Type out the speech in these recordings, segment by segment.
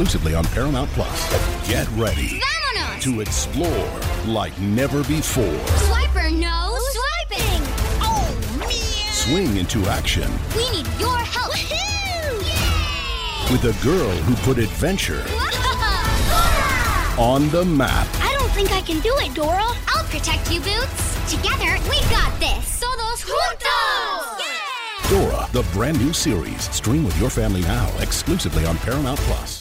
exclusively on Paramount Plus. Get ready Vámonos! to explore like never before. Swiper, no swiping! Oh, man! Swing into action We need your help! With a girl who put adventure on the map. I don't think I can do it, Dora. I'll protect you, Boots. Together, we got this. Todos juntos! Yeah! Dora, the brand new series. Stream with your family now, exclusively on Paramount Plus.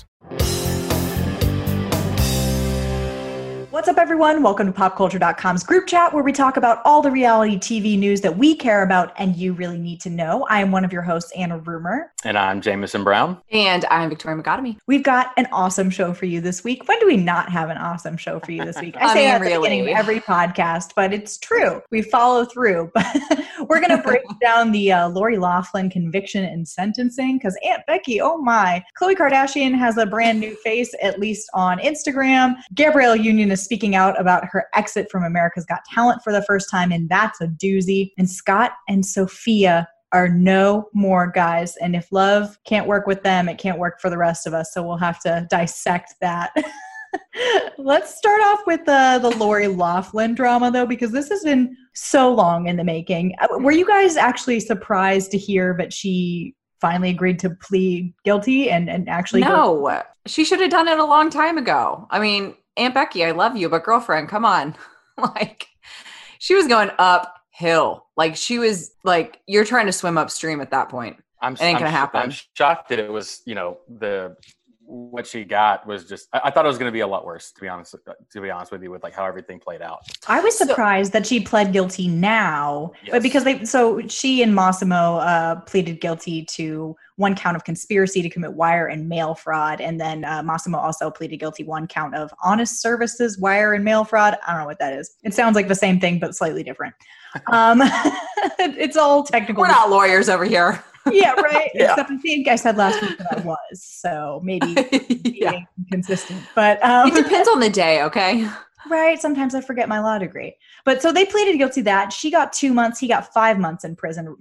What's up, everyone? Welcome to popculture.com's group chat where we talk about all the reality TV news that we care about and you really need to know. I am one of your hosts, Anna Rumor. And I'm Jameson Brown. And I'm Victoria McGotomy. We've got an awesome show for you this week. When do we not have an awesome show for you this week? I say mean, that at the beginning really. of every podcast, but it's true. We follow through. But we're going to break down the uh, Lori Loughlin conviction and sentencing because Aunt Becky, oh my. Khloe Kardashian has a brand new face, at least on Instagram. Gabrielle Union is speaking out about her exit from America's Got Talent for the first time, and that's a doozy. And Scott and Sofia are no more guys. And if love can't work with them, it can't work for the rest of us. So we'll have to dissect that. Let's start off with the the Lori Loughlin drama though, because this has been so long in the making. Uh, Were you guys actually surprised to hear that she finally agreed to plead guilty and and actually go- No, she should have done it a long time ago. I mean, Aunt Becky, I love you, but girlfriend, come on. like, she was going uphill. Like, she was like, you're trying to swim upstream at that point. I'm, It ain't I'm gonna happen. I'm shocked that it was, you know, the what she got was just. I, I thought it was going to be a lot worse, to be honest. To be honest with you, with like how everything played out. I was So- surprised that she pled guilty now, but because they so she and Mossimo uh, pleaded guilty to one count of conspiracy to commit wire and mail fraud, and then uh, Mossimo also pleaded guilty one count of honest services wire and mail fraud. I don't know what that is. It sounds like the same thing but slightly different. Um, it's all technical. We're not lawyers over here. Yeah, right. Yeah. Except I think I said last week that I was, so maybe yeah. being consistent. But um, It depends on the day, okay? Right. Sometimes I forget my law degree. But so they pleaded guilty that. She got two months. He got five months in prison.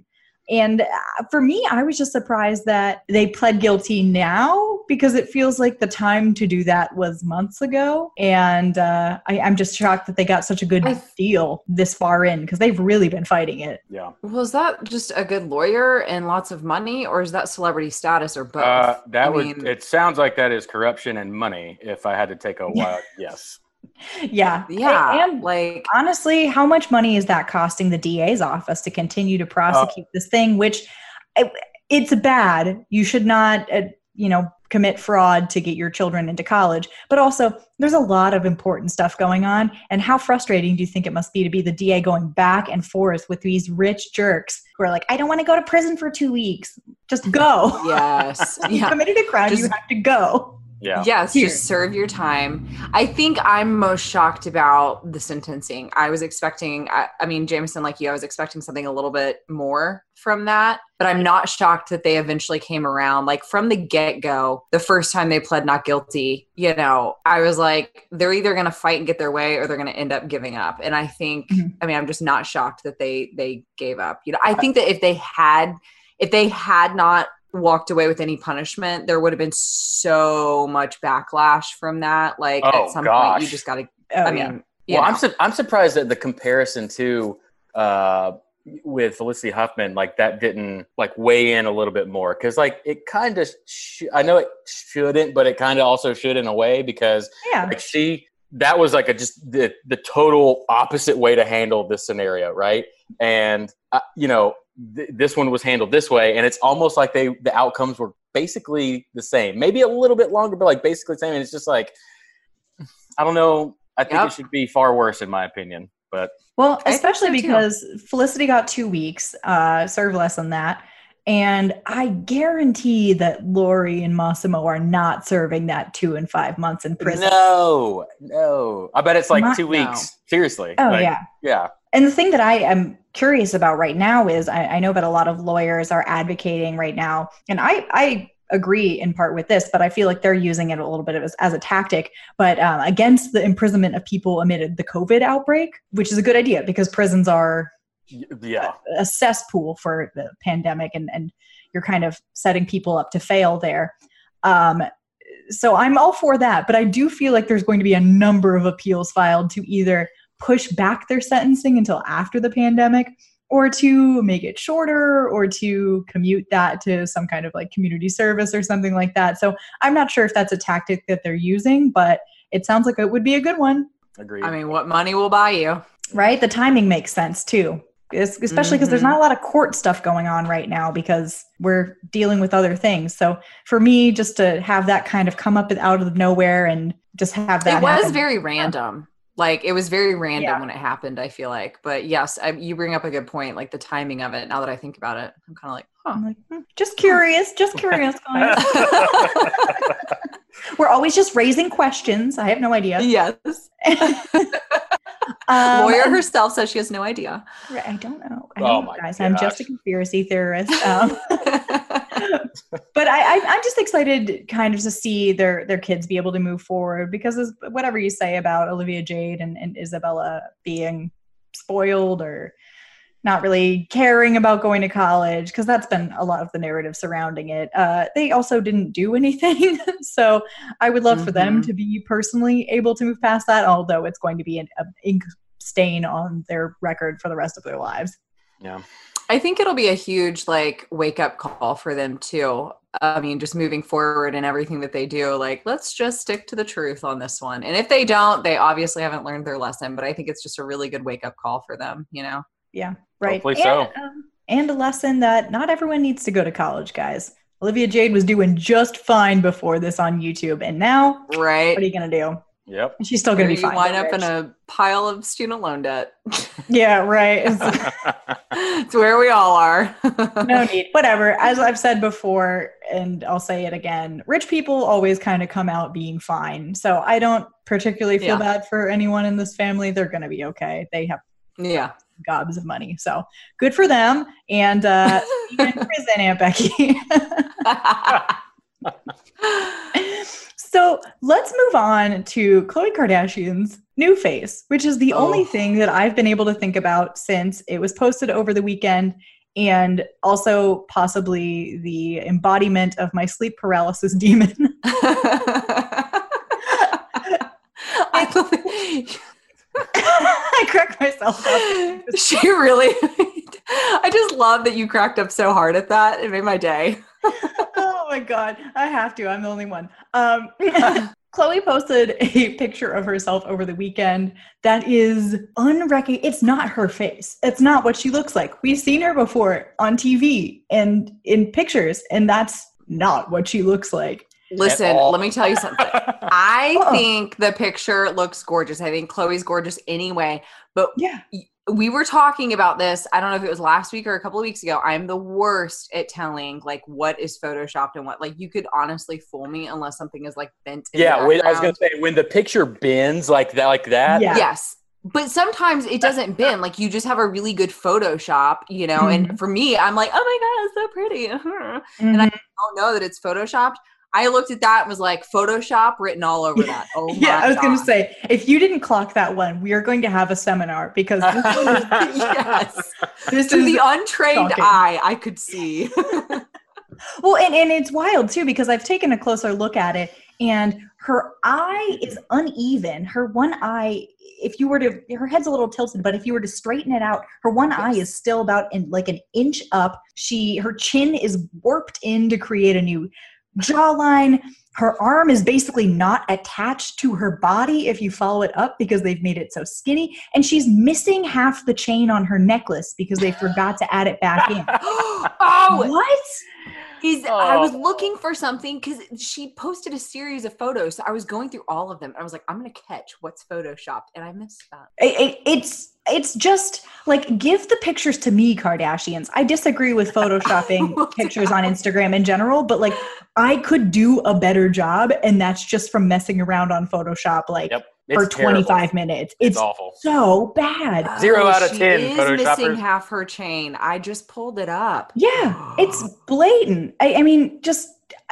And uh, for me, I was just surprised that they pled guilty now because it feels like the time to do that was months ago. And uh, I, I'm just shocked that they got such a good th- deal this far in because they've really been fighting it. Yeah. Was that just a good lawyer and lots of money, or is that celebrity status or both? Uh, that I would. mean- it sounds like that is corruption and money. If I had to take a wild yes. Yeah. yeah. And like, honestly, how much money is that costing the DA's office to continue to prosecute this thing? Which it- it's bad. You should not, uh, you know, commit fraud to get your children into college. But also, there's a lot of important stuff going on. And how frustrating do you think it must be to be the DA going back and forth with these rich jerks who are like, I don't want to go to prison for two weeks. Just go. yes. you yeah. committed a crime. you have to go. Yeah. Yes, Here. just serve your time. I think I'm most shocked about the sentencing. I was expecting, I, I mean, Jameson, like you, I was expecting something a little bit more from that, but I'm not shocked that they eventually came around. Like from the get go, the first time they pled not guilty, you know, I was like, they're either going to fight and get their way or they're going to end up giving up. And I think, Mhm. I mean, I'm just not shocked that they they gave up. You know, I think that if they had, if they had not walked away with any punishment, there would have been so much backlash from that. Like Oh, at some point, you just got to. Oh, I mean, you Well, know. I'm su- I'm surprised at the comparison to uh, with Felicity Huffman. Like that didn't like weigh in a little bit more because like it kind of sh- I know it shouldn't, but it kind of also should in a way because yeah. like she that was like a just the the total opposite way to handle this scenario, right? And uh, you know th- this one was handled this way, and it's almost like they the outcomes were basically the same, maybe a little bit longer, but like basically the same. And it's just like I don't know. I think Yep. it should be far worse, in my opinion. But Well, especially so, because Felicity got two weeks, uh, served less than that. And I guarantee that Lori and Mossimo are not serving that two and five months in prison. no, no, I bet it's like My- two no. weeks. Seriously. Oh, Like, yeah. yeah. And the thing that I am curious about right now is I, I know that a lot of lawyers are advocating right now, and I, I agree in part with this, but I feel like they're using it a little bit as, as a tactic, but um, against the imprisonment of people amid the COVID outbreak, which is a good idea because prisons are Yeah. a cesspool for the pandemic and, and you're kind of setting people up to fail there. Um, so I'm all for that, but I do feel like there's going to be a number of appeals filed to either push back their sentencing until after the pandemic or to make it shorter or to commute that to some kind of like community service or something like that. So I'm not sure if that's a tactic that they're using, but it sounds like it would be a good one, Agreed. I mean, what money will buy you? right? The timing makes sense too. Es- Especially because there's Mhm. not a lot of court stuff going on right now because we're dealing with other things. So for me, just to have that kind of come up out of nowhere and just have that it was happen. very random. Like it was very random Yeah. when it happened. I feel like, but yes, I, you bring up a good point. Like the timing of it. Now that I think about it, I'm kind of like, huh. I'm like, hmm, just curious, just curious, guys. We're always just raising questions. I have no idea. yes. Um, Lawyer herself says she has no idea. Right, I don't know. I Oh don't know, my guys. I'm just a conspiracy theorist. Um, but I, I, I'm just excited, kind of, to see their their kids be able to move forward because whatever you say about Olivia Jade and, and Isabella being spoiled or not really caring about going to college, because that's been a lot of the narrative surrounding it. Uh, they also didn't do anything, so I would love for them Mhm. to be personally able to move past that. Although it's going to be an a ink stain on their record for the rest of their lives. yeah. I think it'll be a huge like wake up call for them too. I mean, just moving forward and everything that they do, like let's just stick to the truth on this one. And if they don't, they obviously haven't learned their lesson. But I think it's just a really good wake up call for them. You know. Yeah, right. Hopefully and, so. um, and a lesson that not everyone needs to go to college, guys. Olivia Jade was doing just fine before this on YouTube, and now Right. what are you gonna do? Yep. And She's still gonna Or be you fine. wind but up in a pile of student loan debt. yeah, right. It's- it's where we all are. no need. Whatever. As I've said before, and I'll say it again, rich people always kind of come out being fine. So I don't particularly feel Yeah. bad for anyone in this family. They're gonna be okay. They have yeah. Gobs of money. So good for them. And uh in prison, Aunt Becky. so let's move on to Khloe Kardashian's new face, which is the only Oh. thing that I've been able to think about since it was posted over the weekend and also possibly the embodiment of my sleep paralysis demon. I believe I cracked myself up. she really. I just love that you cracked up so hard at that. It made my day. oh my god i have to i'm the only one um khloe posted a picture of herself over the weekend that is unrecognizable it's not her face it's not what she looks like we've seen her before on tv and in pictures and that's not what she looks like Listen, let me tell you something. I Uh-uh. think the picture looks gorgeous. I think Khloe's gorgeous anyway. But yeah we were talking about this. I don't know if it was last week or a couple of weeks ago. I'm the worst at telling like what is photoshopped and what. Like you could honestly fool me unless something is like bent. In yeah. I was gonna say when the picture bends like that, like that. Yeah. Yes. But sometimes it doesn't bend. Like you just have a really good Photoshop, you know. And for me, I'm like, oh my god, it's so pretty. And I Mhm. don't know that it's photoshopped. I looked at that and was like, Photoshop written all over that. Oh my yeah i was gonna say if you didn't clock that one we are going to have a seminar because this, is- yes. this To is the untrained shocking. eye, I could see. Well, and, and it's wild too because I've taken a closer look at it and her eye is uneven. Her one eye, if you were to, her head's a little tilted, but if you were to straighten it out, her one eye is still about in like an inch up. She, her chin is warped in to create a new jawline. Her arm is basically not attached to her body if you follow it up because they've made it so skinny. And she's missing half the chain on her necklace because they forgot to add it back in. oh, What? Is I oh. was Oh. looking for something because she posted a series of photos. So I was going through all of them. I was like, I'm gonna catch what's photoshopped, and I missed that. It, it- it's it's just like give the pictures to me kardashians i disagree with photoshopping pictures on instagram in general but like i could do a better job and that's just from messing around on photoshop like Yep. For It's terrible. 25 minutes It's, it's awful. so bad oh, Zero Oh, out of she 10 Is Photoshoppers. missing half her chain. I just pulled it up. yeah it's blatant I, I mean just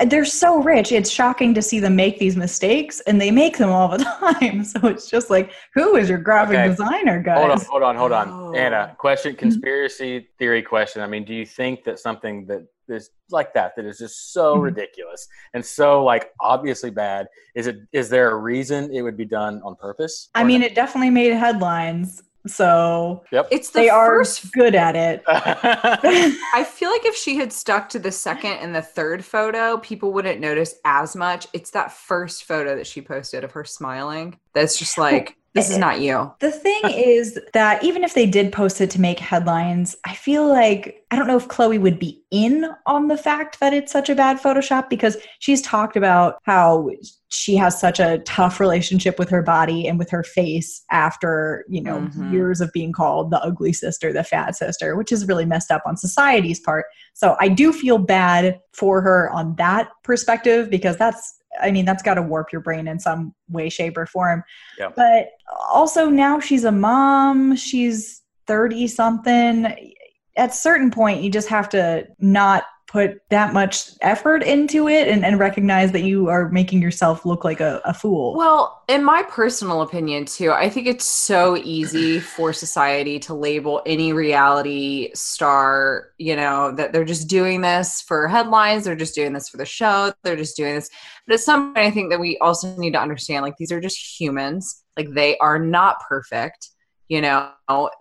they're so rich. It's shocking to see them make these mistakes, and they make them all the time. So it's just like, who is your graphic Okay. designer, guys? Hold on, hold on, hold on. Oh. Anna, question, conspiracy theory question. I mean, do you think that something that is like that, that is just so Mhm. ridiculous and so like obviously bad, is it? Is there a reason it would be done on purpose? I mean, it definitely made headlines, so It's the they are good at it. I feel like if she had stuck to the second and the third photo, people wouldn't notice as much. It's that first photo that she posted of her smiling that's just like, this is not you. The thing is that even if they did post it to make headlines, I feel like I don't know if Khloe would be in on the fact that it's such a bad Photoshop because she's talked about how she has such a tough relationship with her body and with her face after, you know, Mhm. years of being called the ugly sister, the fat sister, which is really messed up on society's part. So I do feel bad for her on that perspective because that's I mean, that's got to warp your brain in some way, shape, or form. Yeah. But also now she's a mom, she's 30 something. At a certain point, you just have to not put that much effort into it and, and recognize that you are making yourself look like a, a fool. Well, in my personal opinion, too, I think it's so easy for society to label any reality star, you know, that they're just doing this for headlines, they're just doing this for the show, they're just doing this. But at some point, I think that we also need to understand like these are just humans, like they are not perfect. You know,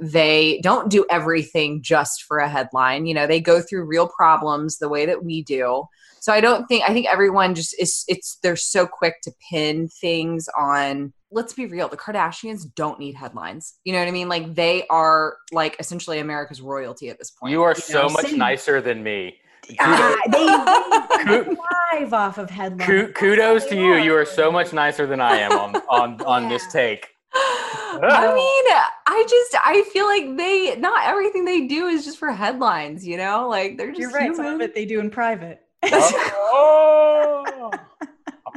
they don't do everything just for a headline. You know, they go through real problems the way that we do. So I don't think I think everyone just is it's they're so quick to pin things on let's be real, the Kardashians don't need headlines. You know what I mean? Like they are like essentially America's royalty at this point. you are know? so much same. nicer than me. Ah, they, thrive off of headlines. kudos to you. You are so much. much nicer than I am on on on this take. I mean, I just I feel like they not everything they do is just for headlines, you know? Like they're just You're right. Some of it they do in private. Oh.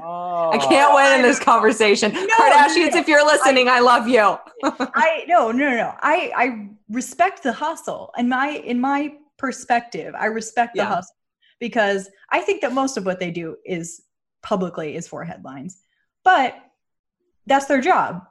Oh. I can't win in this conversation. Kardashians, no. if you're listening, I love you. I no no no. I I respect the hustle and my in my perspective, I respect the Yeah. hustle because I think that most of what they do is publicly is for headlines. But that's their job.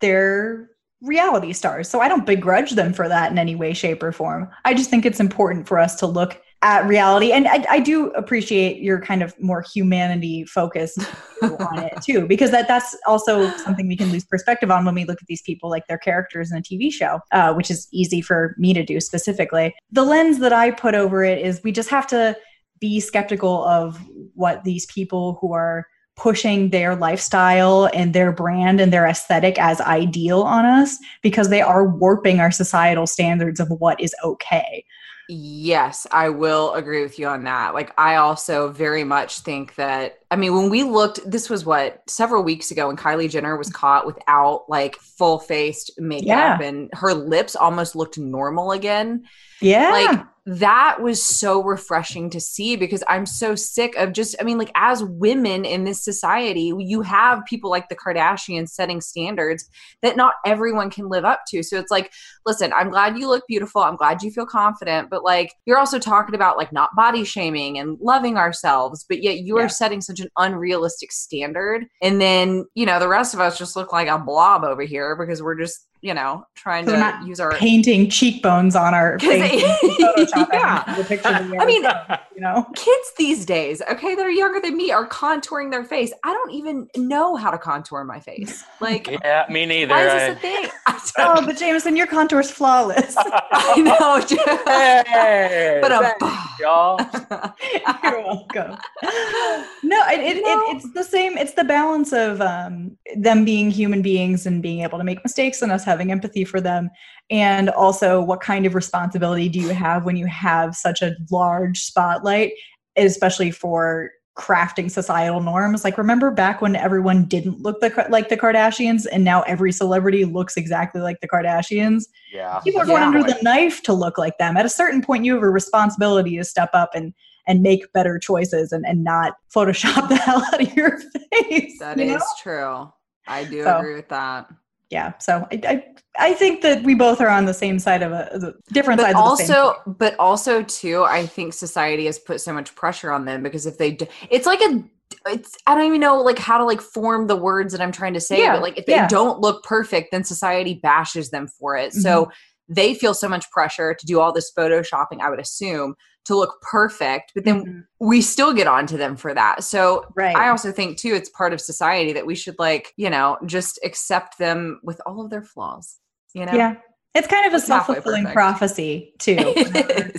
They're reality stars. So I don't begrudge them for that in any way, shape, or form. I just think it's important for us to look at reality. And I, I do appreciate your kind of more humanity focused on it too, because that that's also something we can lose perspective on when we look at these people like their characters in a TV show, uh, which is easy for me to do specifically. The lens that I put over it is we just have to be skeptical of what these people who are pushing their lifestyle and their brand and their aesthetic as ideal on us because they are warping our societal standards of what is okay. Yes, I will agree with you on that. Like, I also very much think that, I mean, when we looked, this was what, several weeks ago when Kylie Jenner was caught without like full faced makeup Yeah. and her lips almost looked normal again. Yeah. Like, that was so refreshing to see because I'm so sick of just, I mean, like, as women in this society, you have people like the Kardashians setting standards that not everyone can live up to. So it's like, listen, I'm glad you look beautiful. I'm glad you feel confident, but like you're also talking about like not body shaming and loving ourselves, but yet you Yeah. are setting such an unrealistic standard. And then, you know, the rest of us just look like a blob over here because we're just, you know, trying So to not use our painting cheekbones on our face. yeah. the picture of the I mean, you know. kids these days, okay, that are younger than me are contouring their face. I don't even know how to contour my face. Like, Yeah, me neither. why is this a thing? Oh, but Jameson, your contour is flawless. I know. hey, But, um, thanks, y'all. You're welcome. No, it, it, No. It, it's the same. It's the balance of um, them being human beings and being able to make mistakes and us having empathy for them. And also, what kind of responsibility do you have when you have such a large spotlight, especially for crafting societal norms? Like, remember back when everyone didn't look the, like the Kardashians, and now every celebrity looks exactly like the Kardashians? Yeah. people are going Yeah. under the knife to look like them. At a certain point, you have a responsibility to step up and and make better choices and, and not Photoshop the hell out of your face. That you is know? true. I do So. agree with that. Yeah. So I, I, I think that we both are on the same side of a, different but sides. of the same also but also too i think society has put so much pressure on them because if they do it's like a it's i don't even know like how to like form the words that i'm trying to say Yeah, but like if they yeah. don't look perfect then society bashes them for it so Mm-hmm. they feel so much pressure to do all this photoshopping i would assume to look perfect but then Mhm. we still get onto them for that so right. I also think too it's part of society that we should like, you know, just accept them with all of their flaws. You know? yeah, it's kind of a It's halfway self fulfilling prophecy too.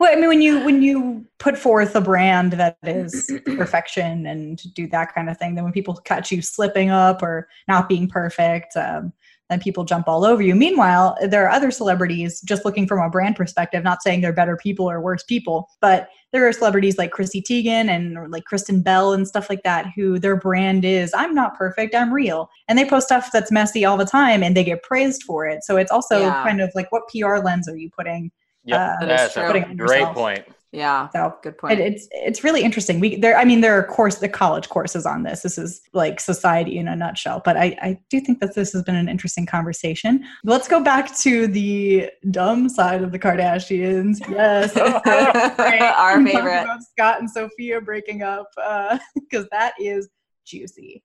Well, I mean, when you when you put forth a brand that is perfection and do that kind of thing, then when people catch you slipping up or not being perfect, um, then people jump all over you. Meanwhile, there are other celebrities just looking from a brand perspective, not saying they're better people or worse people, but there are celebrities like Chrissy Teigen and like Kristen Bell and stuff like that who their brand is I'm not perfect, I'm real. And they post stuff that's messy all the time and they get praised for it. So it's also Yeah. kind of like what PR lens are you putting? Yep, Uh, That is true. a great yourself. point. Yeah. So Good point. it, it's it's really interesting. We there, I mean, there are course the college courses on this. This is like society in a nutshell. But I I do think that this has been an interesting conversation. Let's go back to the dumb side of the Kardashians. Yes, oh, oh, oh, Our Talk favorite. Scott and Sofia breaking up uh, because that is juicy.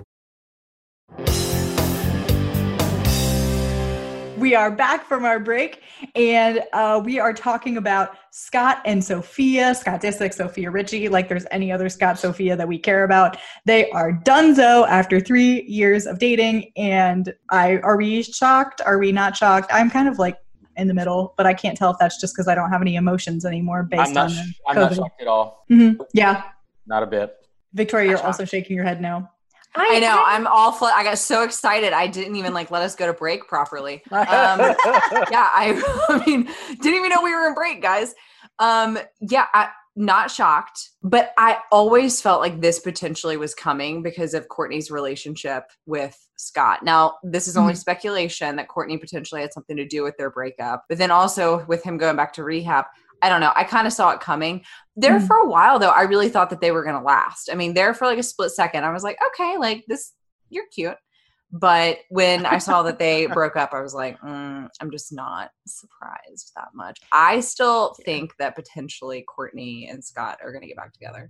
We are back from our break, and uh, we are talking about Scott and Sofia, Scott Disick, Sofia Richie. Like there's any other Scott Sofia that we care about. They are donezo after three years of dating, and I are we shocked? Are we not shocked? I'm kind of like in the middle, but I can't tell if that's just because I don't have any emotions anymore based I'm not. on I'm not shocked at all. Mhm. Yeah, Not a bit. Victoria, you're Not also shaking your head no. I know. I'm all. Fl- I got so excited. I didn't even like let us go to break properly. Um, yeah, I, I mean, didn't even know we were in break, guys. Um, yeah, I, not shocked, but I always felt like this potentially was coming because of Kourtney's relationship with Scott. Now, this is only speculation that Kourtney potentially had something to do with their breakup, but then also with him going back to rehab. I don't know. I kind of saw it coming. There Mhm. for a while though, I really thought that they were going to last. I mean, there for like a split second, I was like, okay, like this, you're cute. But when I saw that they broke up, I was like, mm, I'm just not surprised that much. I still think that potentially Kourtney and Scott are going to get back together.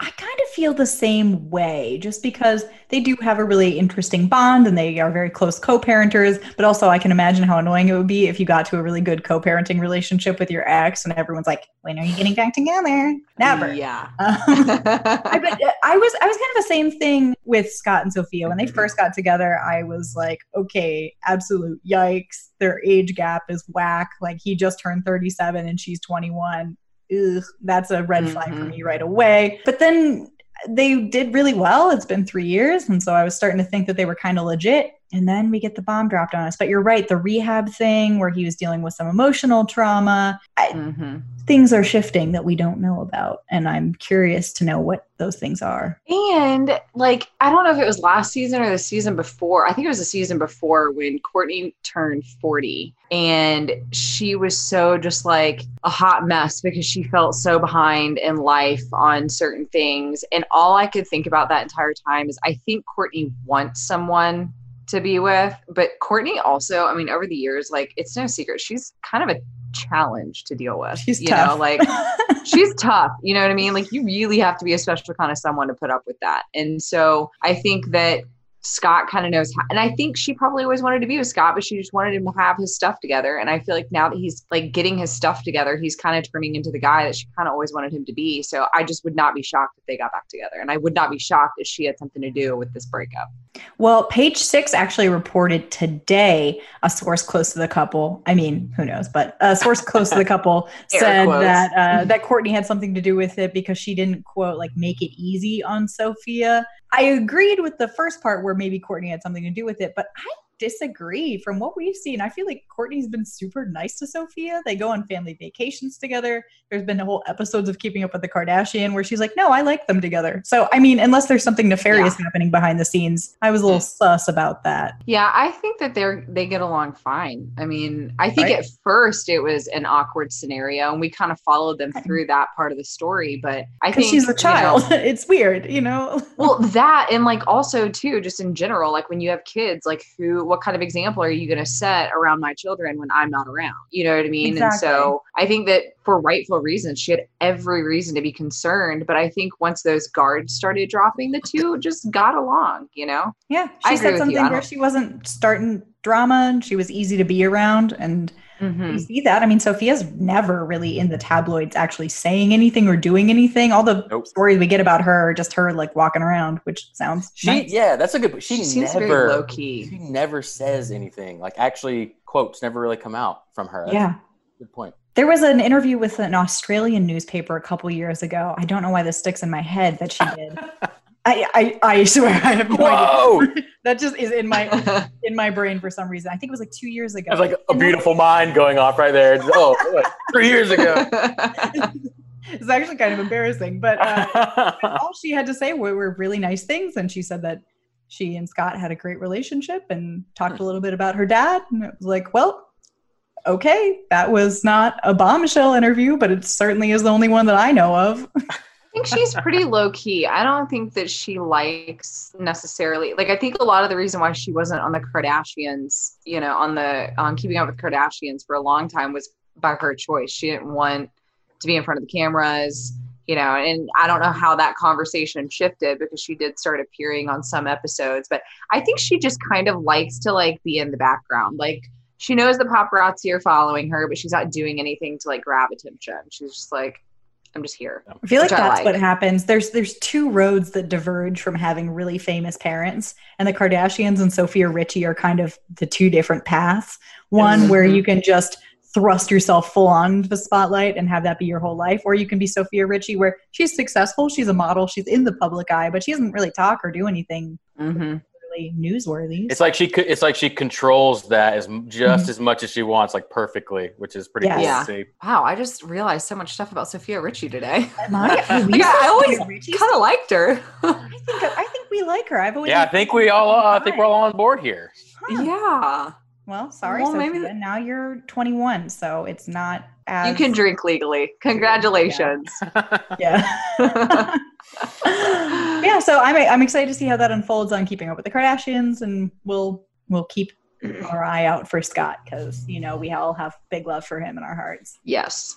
I kind of feel the same way just because they do have a really interesting bond and they are very close co parenters. But also, I can imagine how annoying it would be if you got to a really good co parenting relationship with your ex and everyone's like, when are you getting back together? Never. Yeah. Um, I, but uh, I was I was kind of the same thing with Scott and Sofia when they first got together. I was like, okay, absolute yikes! Their age gap is whack. Like he just turned thirty seven and she's twenty one. Ugh, that's a red flag for me mm-hmm. right away. But then they did really well. It's been three years, and so I was starting to think that they were kind of legit. And then we get the bomb dropped on us. But you're right, the rehab thing where he was dealing with some emotional trauma. I, hmm things are shifting that we don't know about and i'm curious to know what those things are And like, I don't know if it was last season or the season before. I think it was the season before when Kourtney turned 40 and she was so just like a hot mess because she felt so behind in life on certain things. And all I could think about that entire time is I think Kourtney wants someone to be with, but Kourtney also, I mean, over the years, like, it's no secret, she's kind of a challenge to deal with. she's you tough know, like she's tough you know what i mean like you really have to be a special kind of someone to put up with that and so i think that scott kind of knows how and i think she probably always wanted to be with scott but she just wanted him to have his stuff together and i feel like now that he's like getting his stuff together he's kind of turning into the guy that she kind of always wanted him to be so i just would not be shocked if they got back together and i would not be shocked if she had something to do with this breakup Well, page six actually reported today a source close to the couple. I mean, who knows, but a source close to the couple said quotes. that uh, that Kourtney had something to do with it because she didn't quote like make it easy on Sofia. I agreed with the first part where maybe Kourtney had something to do with it, but I disagree. From what we've seen, I feel like Kourtney's been super nice to Sofia. They go on family vacations together. There's been a whole episodes of Keeping Up with the Kardashian where she's like, "No, I like them together." So, I mean, unless there's something nefarious happening behind the scenes, I was a little sus about that. Yeah, I think that they're they get along fine. I mean, I think Right. at first it was an awkward scenario, and we kind of followed them through that part of the story. But I think she's a you know, child. it's weird, you know. well, that and like also too, just in general, like when you have kids, like who, what kind of example are you going to set around my children when I'm not around? You know what I mean? And so I think that for rightful reasons, she had every reason to be concerned. But I think once those guards started dropping, the two just got along. You know? Yeah, she agree said something where she wasn't starting drama and she was easy to be around. And Mhm. you see that. I mean, Sofia's never really in the tabloids actually saying anything or doing anything. All the Nope. stories we get about her are just her like walking around, which sounds She nice. yeah, that's a good. She, She seems never very low key. She never says anything. Like actually, quotes never really come out from her. That's Yeah. a good point. There was an interview with an Australian newspaper a couple years ago. I don't know why this sticks in my head that she did. I, I, I swear I have no Whoa! idea. that just is in my in my brain for some reason. I think it was like two years ago. It's like a beautiful mind going off right there. It's- Oh, like three years ago. it's actually kind of embarrassing, but uh, all she had to say were, were really nice things, and she said that she and Scott had a great relationship and talked a little bit about her dad, and it was like, well, okay, that was not a bombshell interview, but it certainly is the only one that I know of. I think she's pretty low key. I don't think that she likes necessarily like I think a lot of the reason why she wasn't on the Kardashians, you know, on the on keeping up with Kardashians for a long time was by her choice. She didn't want to be in front of the cameras, you know, and I don't know how that conversation shifted because she did start appearing on some episodes, but I think she just kind of likes to like be in the background. Like she knows the paparazzi are following her, but she's not doing anything to like grab attention. She's just like I'm just here. I feel like that's what happens. There's there's two roads that diverge from having really famous parents, and the Kardashians and Sofia Richie are kind of the two different paths. One where you can just thrust yourself full on the spotlight and have that be your whole life, or you can be Sofia Richie, where she's successful, she's a model, she's in the public eye, but she doesn't really talk or do anything Mm-hmm. Really newsworthy. It's like she could. It's like she controls that as just Mhm. as much as she wants, like perfectly, which is pretty cool Yes. to see. Wow, I just realized so much stuff about Sofia Richie today. Am I- Like, I always kind of liked her. I think I think we like her. I've always Yeah, I think we all. Uh, I think we're all on board here. Huh. yeah. Well, sorry, Well, Sofia. maybe- Now you're 21, so it's not as You can drink legally. Congratulations. Yeah. yeah, so I'm I'm excited to see how that unfolds on Keeping Up with the Kardashians, and we'll we'll keep our eye out for Scott because you know we all have big love for him in our hearts. yes.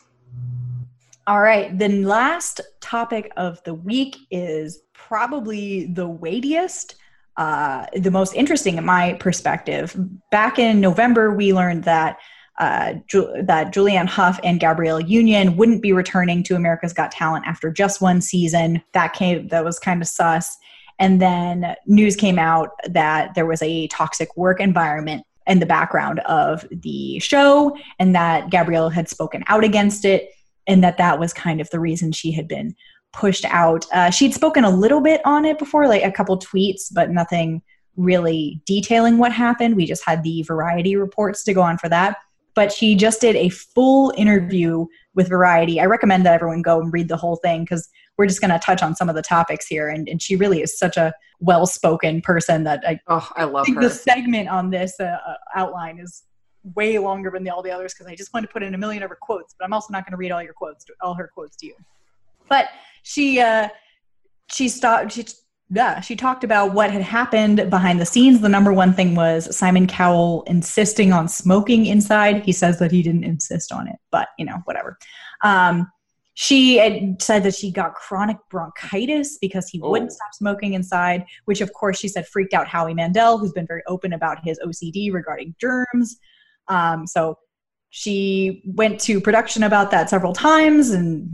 All right, the last topic of the week is probably the weightiest, uh, the most interesting in my perspective. Back in November, we learned that uh, Ju- that Julianne Hough and Gabrielle Union wouldn't be returning to America's Got Talent after just one season. That came that was kind of sus. And then news came out that there was a toxic work environment in the background of the show, and that Gabrielle had spoken out against it and that that was kind of the reason she had been pushed out. Uh, she'd spoken a little bit on it before, like a couple tweets, but nothing really detailing what happened. We just had the variety reports to go on for that. But she just did a full interview with Variety. I recommend that everyone go and read the whole thing because we're just going to touch on some of the topics here. And, and she really is such a well spoken person that I Oh, I love think her. the segment on this uh, uh, outline is way longer than the, all the others because I just wanted to put in a million of her quotes, but I'm also not going to read all your quotes, to, all her quotes to you. But she, uh, she stopped. She, yeah, she talked about what had happened behind the scenes. The number one thing was Simon Cowell insisting on smoking inside. He says that he didn't insist on it, but you know, whatever. Um, she had said that she got chronic bronchitis because he wouldn't Oh. stop smoking inside, which of course she said freaked out Howie Mandel, who's been very open about his OCD regarding germs. Um, so she went to production about that several times and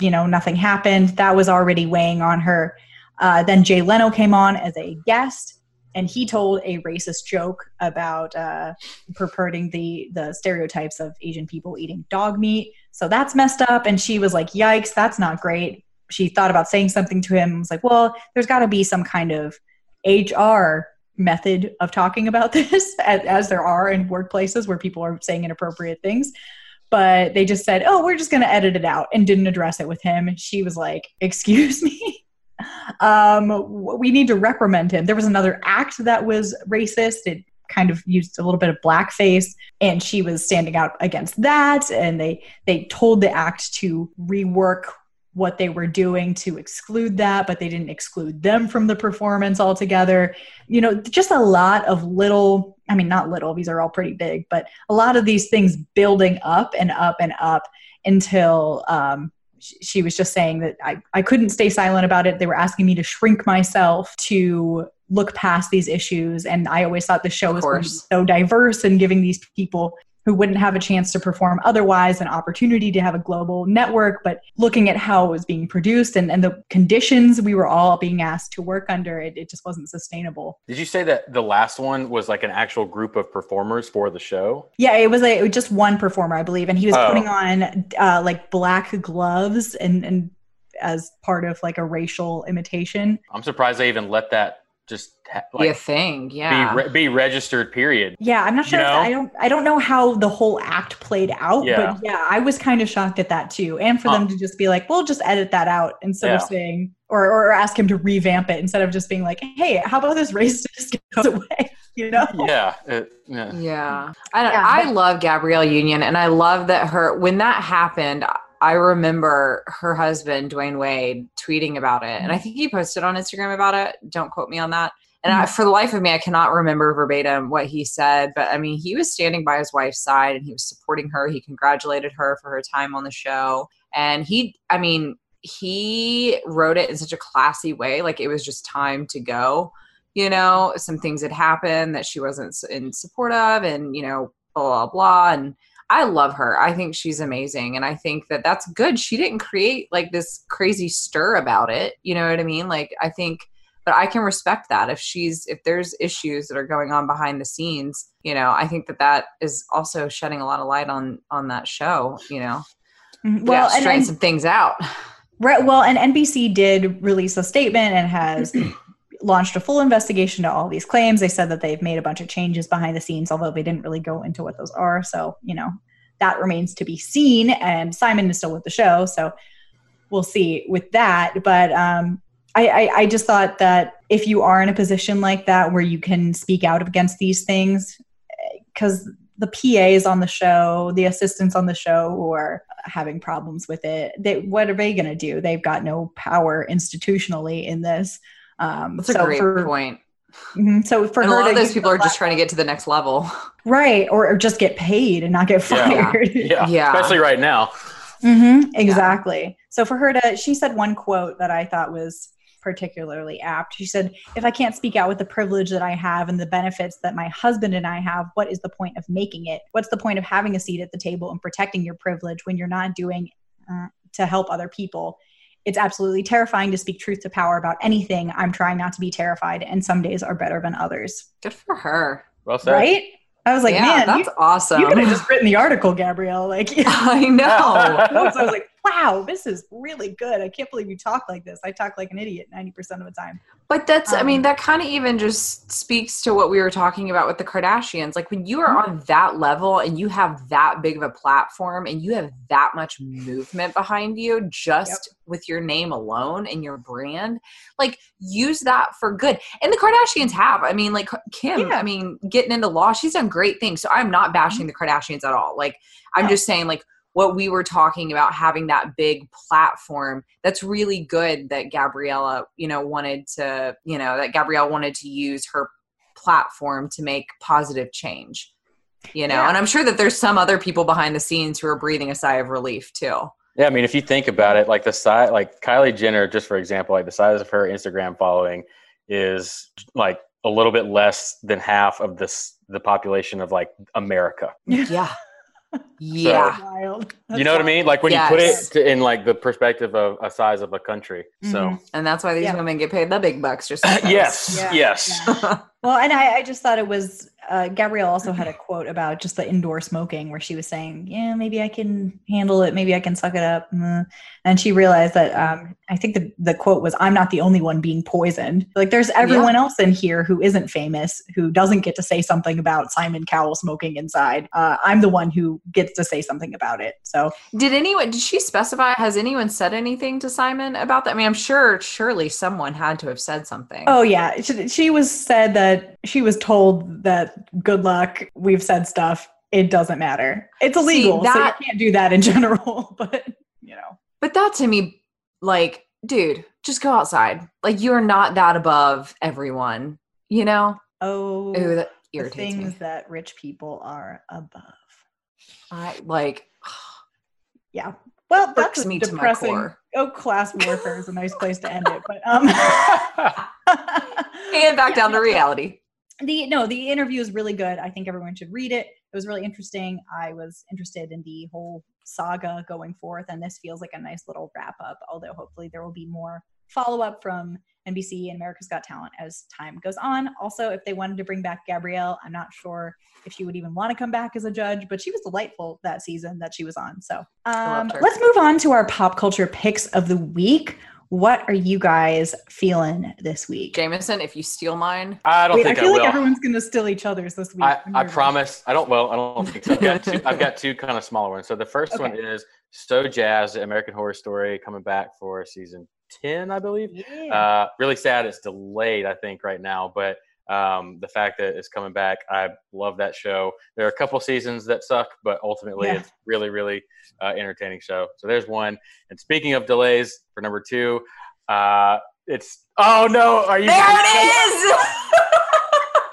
you know nothing happened that was already weighing on her uh, then jay leno came on as a guest and he told a racist joke about uh, perverting the the stereotypes of Asian people eating dog meat. So that's messed up. And she was like, "Yikes, that's not great." She thought about saying something to him. Was like, "Well, there's got to be some kind of HR method of talking about this, as, as there are in workplaces where people are saying inappropriate things." But they just said, "Oh, we're just going to edit it out," and didn't address it with him. She was like, "Excuse me." Um, we need to reprimand him. There was another act that was racist. It kind of used a little bit of blackface, and she was standing out against that. And they they told the act to rework what they were doing to exclude that, but they didn't exclude them from the performance altogether. You know, just a lot of little. I mean, not little. These are all pretty big, but a lot of these things building up and up and up until um, she was just saying that I, I couldn't stay silent about it. They were asking me to shrink myself to look past these issues. And I always thought the show was so diverse and giving these people who wouldn't have a chance to perform otherwise an opportunity to have a global network but looking at how it was being produced and, and the conditions we were all being asked to work under it, it just wasn't sustainable. Did you say that the last one was like an actual group of performers for the show? Yeah it was a it was just one performer i believe and he was oh. putting on uh, like black gloves and and as part of like a racial imitation. I'm surprised they even let that just like, be a thing yeah. be, re- be registered period. Yeah i'm not sure you know? i don't i don't know how the whole act played out yeah. but yeah. i was kind of shocked at that too and for them uh. to just be like we'll just edit that out instead yeah. of saying or, or ask him to revamp it instead of just being like hey how about this race just goes away? You know? Yeah it, yeah. Yeah. Hmm. I, yeah, I love gabrielle union and i love that her when that happened I remember her husband, Dwyane Wade, tweeting about it. And I mm. think he posted on Instagram about it. Don't quote me on that. And I, mm. for the life of me, I cannot remember verbatim what he said. But I mean, he was standing by his wife's side and he was supporting her. He congratulated her for her time on the show. And he, I mean, he wrote it in such a classy way. Like it was just time to go. You know, some things had happened that she wasn't in support of, and, you know, blah, blah, blah. And, I love her. I think she's amazing. And I think that that's good. She didn't create like this crazy stir about it. You know what I mean? Like, I think, but I can respect that if she's, if there's issues that are going on behind the scenes, you know, I think that that is also shedding a lot of light on, on that show, you know? Mm-hmm. Well, yeah, and, some things out. Right. Well, and NBC did release a statement and has launched a full investigation to all these claims. They said that they've made a bunch of changes behind the scenes, although they didn't really go into what those are. So, you know, that remains to be seen. And Simon is still with the show. So we'll see with that. But um, I, I, I just thought that if you are in a position like that where you can speak out against these things, because the PAs on the show, the assistants on the show who are having problems with it, they, what are they going to do? They've got no power institutionally in this. Um, That's so a great for, point. Mm-hmm, so for and her, a lot of those people are just trying to get to the next level, right? Or, or just get paid and not get fired. Yeah, yeah. yeah. especially right now. Mm-hmm, exactly. Yeah. So for her to, she said one quote that I thought was particularly apt. She said, If I can't speak out with the privilege that I have and the benefits that my husband and I have, what is the point of making it? What's the point of having a seat at the table and protecting your privilege when you're not doing uh, to help other people? It's absolutely terrifying to speak truth to power about anything. I'm trying not to be terrified, and some days are better than others. Good for her. Well said. Right? I was like, yeah, man, that's you, awesome. You could have just written the article, Gabrielle. Like, I know. so I was like, wow, this is really good. I can't believe you talk like this. I talk like an idiot 90% of the time. But that's, um, I mean, um, that kind of even just speaks to what we were talking about with the Kardashians. Like when you are mm-hmm. on that level and you have that big of a platform and you have that much movement behind you just yep. with your name alone and your brand, like use that for good. And the Kardashians have. I mean, like Kim, yeah. I mean, getting into law, she's done great things. So I'm not bashing mm-hmm. the Kardashians at all. Like, I'm just saying, like, what we were talking about having that big platform that's really good that gabriella you know wanted to you know that gabrielle wanted to use her platform to make positive change you know? Yeah. and i'm sure that there's some other people behind the scenes who are breathing a sigh of relief too. Yeah i mean if you think about it like the size like kylie jenner just for example like the size of her instagram following is like a little bit less than half of this the population of like america. Yeah Yeah. Wild. you know what I mean? Like when you put it to, in like the perspective of a size of a country. So Mhm. And that's why these Yeah. women get paid the big bucks just because. yes, Yeah. yes. Yeah. Well, and I, I just thought it was uh, Gabrielle also had a quote about just the indoor smoking where she was saying, "Yeah, maybe I can handle it. Maybe I can suck it up." Mm. And she realized that um, I think the the quote was, "I'm not the only one being poisoned. Like there's everyone else in here who isn't famous, who doesn't get to say something about Simon Cowell smoking inside. Uh, I'm the one who gets to say something about it." So Did anyone? Did she specify? Has anyone said anything to Simon about that? I mean, I'm sure, surely someone had to have said something. Oh yeah, she, she was said that she was told that good luck. We've said stuff. It doesn't matter. It's illegal, that- so you can't do that in general. But you know, But that to me, like, dude, just go outside. Like, you're not that above everyone. You know? oh, Ooh, that the irritates things me. that rich people are above. I like. Yeah. Well, that's me to my depressing. core. Oh, class warfare is a nice place to end it. But um, And back down to reality. The no the interview is really good. I think everyone should read it. It was really interesting. I was interested in the whole saga going forth and this feels like a nice little wrap up although hopefully there will be more follow up from nbc and america's got talent as time goes on. Also if they wanted to bring back gabrielle i'm not sure if she would even want to come back as a judge but she was delightful that season that she was on so um, let's move on to our pop culture picks of the week what are you guys feeling this week Jameson, if you steal mine, I don't Wait, think I I, feel will. like everyone's gonna steal each other's this week. I, I'm I nervous. promise. I don't. Well, I don't think so. I've got two, I've got two kind of smaller ones. So the first one is So Jazz, American Horror Story, coming back for season ten, I believe. Yeah. Uh, really sad it's delayed, I think, right now. But um, the fact that it's coming back, I love that show. There are a couple seasons that suck, but ultimately Yeah. it's really, really uh, entertaining show. So there's one. And speaking of delays, for number two, uh, it's oh no, are you? there it is.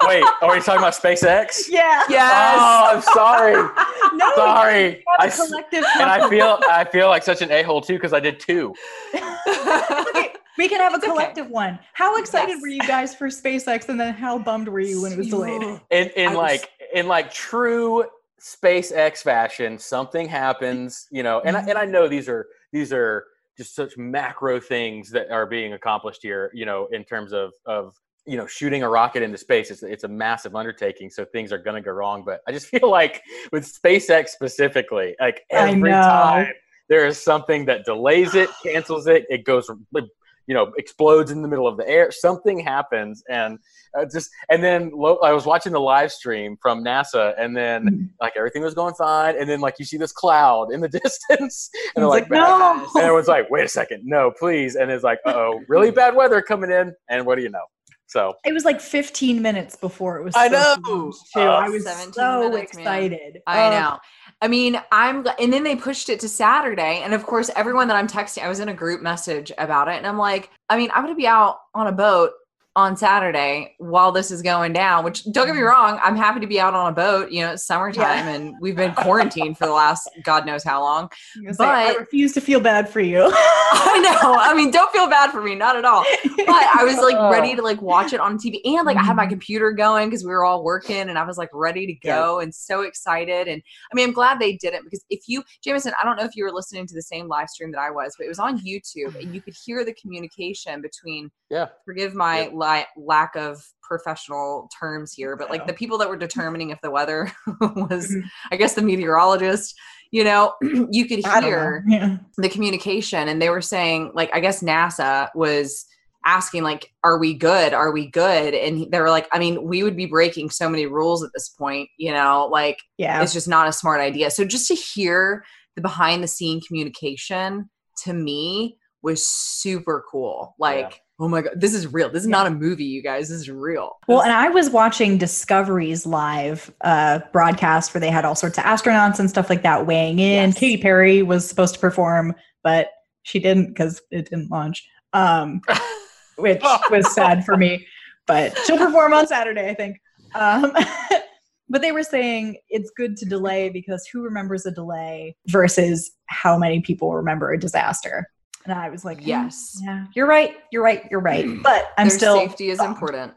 Wait, are you talking about SpaceX? yeah. yes. Oh, I'm sorry. No, Sorry. got a I s- collective and I feel I feel like such an a hole too because I did two. Okay, we can have a It's okay. collective one. How excited Yes. were you guys for SpaceX, and then how bummed were you when it was delayed? In in was- like in like true SpaceX fashion, something happens, you know, and I, and I know these are these are just such macro things that are being accomplished here, you know, in terms of of you know shooting a rocket into space. It's it's a massive undertaking, so things are going to go wrong. But I just feel like with SpaceX specifically, like every time there is something that delays it, cancels it, it goes you know explodes in the middle of the air something happens and uh, just and then lo- i was watching the live stream from nasa and then Mhm. like everything was going fine and then like you see this cloud in the distance and they're I was like, like, no. and everyone's like wait a second no please and it's like oh really bad weather coming in and what do you know so It was like 15 minutes before it was. I supposed to know. Too. Uh, I was 17 so minutes, man. excited. I Uh, know. I mean, I'm, and then they pushed it to Saturday. And of course, everyone that I'm texting, I was in a group message about it. And I'm like, I mean, I'm going to be out on a boat on Saturday while this is going down, which don't get me wrong, I'm happy to be out on a boat. You know, it's summertime and we've been quarantined for the last God knows how long. I say, I refuse to feel bad for you. I know. I mean, don't feel bad for me, not at all. But I was like ready to like watch it on TV, and like I had my Mhm. computer going because we were all working, and I was like ready to go and so excited. And I mean, I'm glad they did it because if you, Jameson, I don't know if you were listening to the same live stream that I was, but it was on YouTube, and you could hear the communication between. yeah Forgive my Yep. Li- lack of professional terms here, but like Yeah. the people that were determining if the weather was, Mhm. I guess, the meteorologist. You know, you could I don't know. hear Yeah. the communication and they were saying like i guess nasa was asking like are we good are we good and they were like i mean we would be breaking so many rules at this point you know like Yeah. it's just not a smart idea so just to hear the behind the scene communication to me was super cool like oh my god this is real this is Yeah. not a movie you guys this is real Well, and I was watching Discovery's live uh, broadcast where they had all sorts of astronauts and stuff like that weighing in. Yes. Katy Perry was supposed to perform, but she didn't because it didn't launch, um, which was sad for me. But she'll perform on Saturday, I think. Um, but they were saying it's good to delay because who remembers a delay versus how many people remember a disaster? And I was like, mm, yes yeah, you're right, you're right, you're right. But I'm Their still safety is important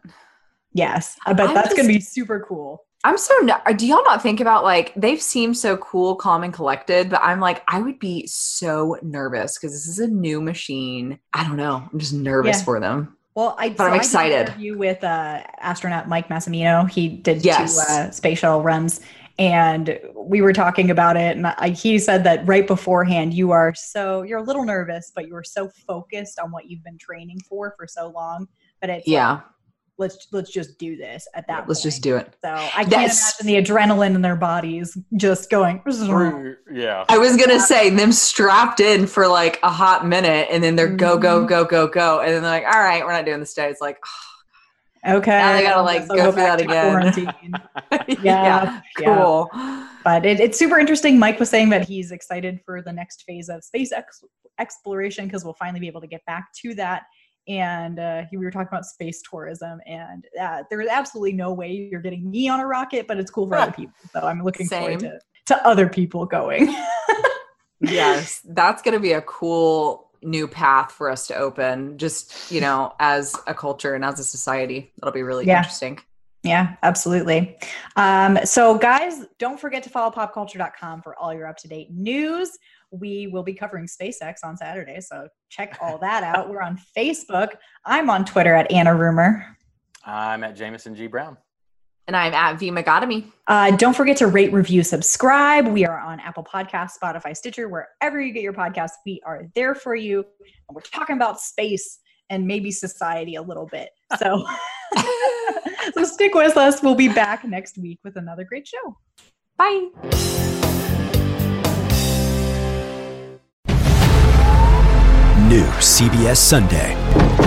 Yes, I bet I'm that's going to be super cool. I'm so. Do y'all not think about like they've seemed so cool, calm, and collected, but I'm like I would be so nervous because this is a new machine. I don't know. I'm just nervous Yeah. for them. Well, I But I'm I did an excited. interview with uh, astronaut Mike Massimino. He did Yes. two uh, space shuttle runs, and we were talking about it. And I, he said that right beforehand, you are so you're a little nervous, but you are so focused on what you've been training for for so long. But it's like, Yeah, let's let's just do this at that. let's point. just do it. So I can't That's- imagine the adrenaline in their bodies just going. Yeah. I was gonna say them strapped in for like a hot minute, and then they're go go Mhm. go go go, and then they're like, "All right, we're not doing this today." It's like, Okay, Now they gotta, like, I'll go through that again. yeah, yeah. cool. but it, it's super interesting. Mike was saying that he's excited for the next phase of space ex- exploration because we'll finally be able to get back to that. And uh, we were talking about space tourism, and uh, there's absolutely no way you're getting me on a rocket, but it's cool for other people. So I'm looking forward to, to other people going. yes, that's going to be a cool new path for us to open, just, you know, as a culture and as a society. That'll be really Yeah. interesting. Yeah, absolutely. Um, so, guys, don't forget to follow popculture.com for all your up to date news. We will be covering SpaceX on Saturday, so check all that out. We're on Facebook. I'm on Twitter at Anna Rumer. I'm at Jameson G. Brown. And I'm at V Megotomy. Uh, don't forget to rate, review, subscribe. We are on Apple Podcasts, Spotify, Stitcher, wherever you get your podcasts. We are there for you. And we're talking about space and maybe society a little bit. So, so stick with us. We'll be back next week with another great show. Bye. New CBS Sunday.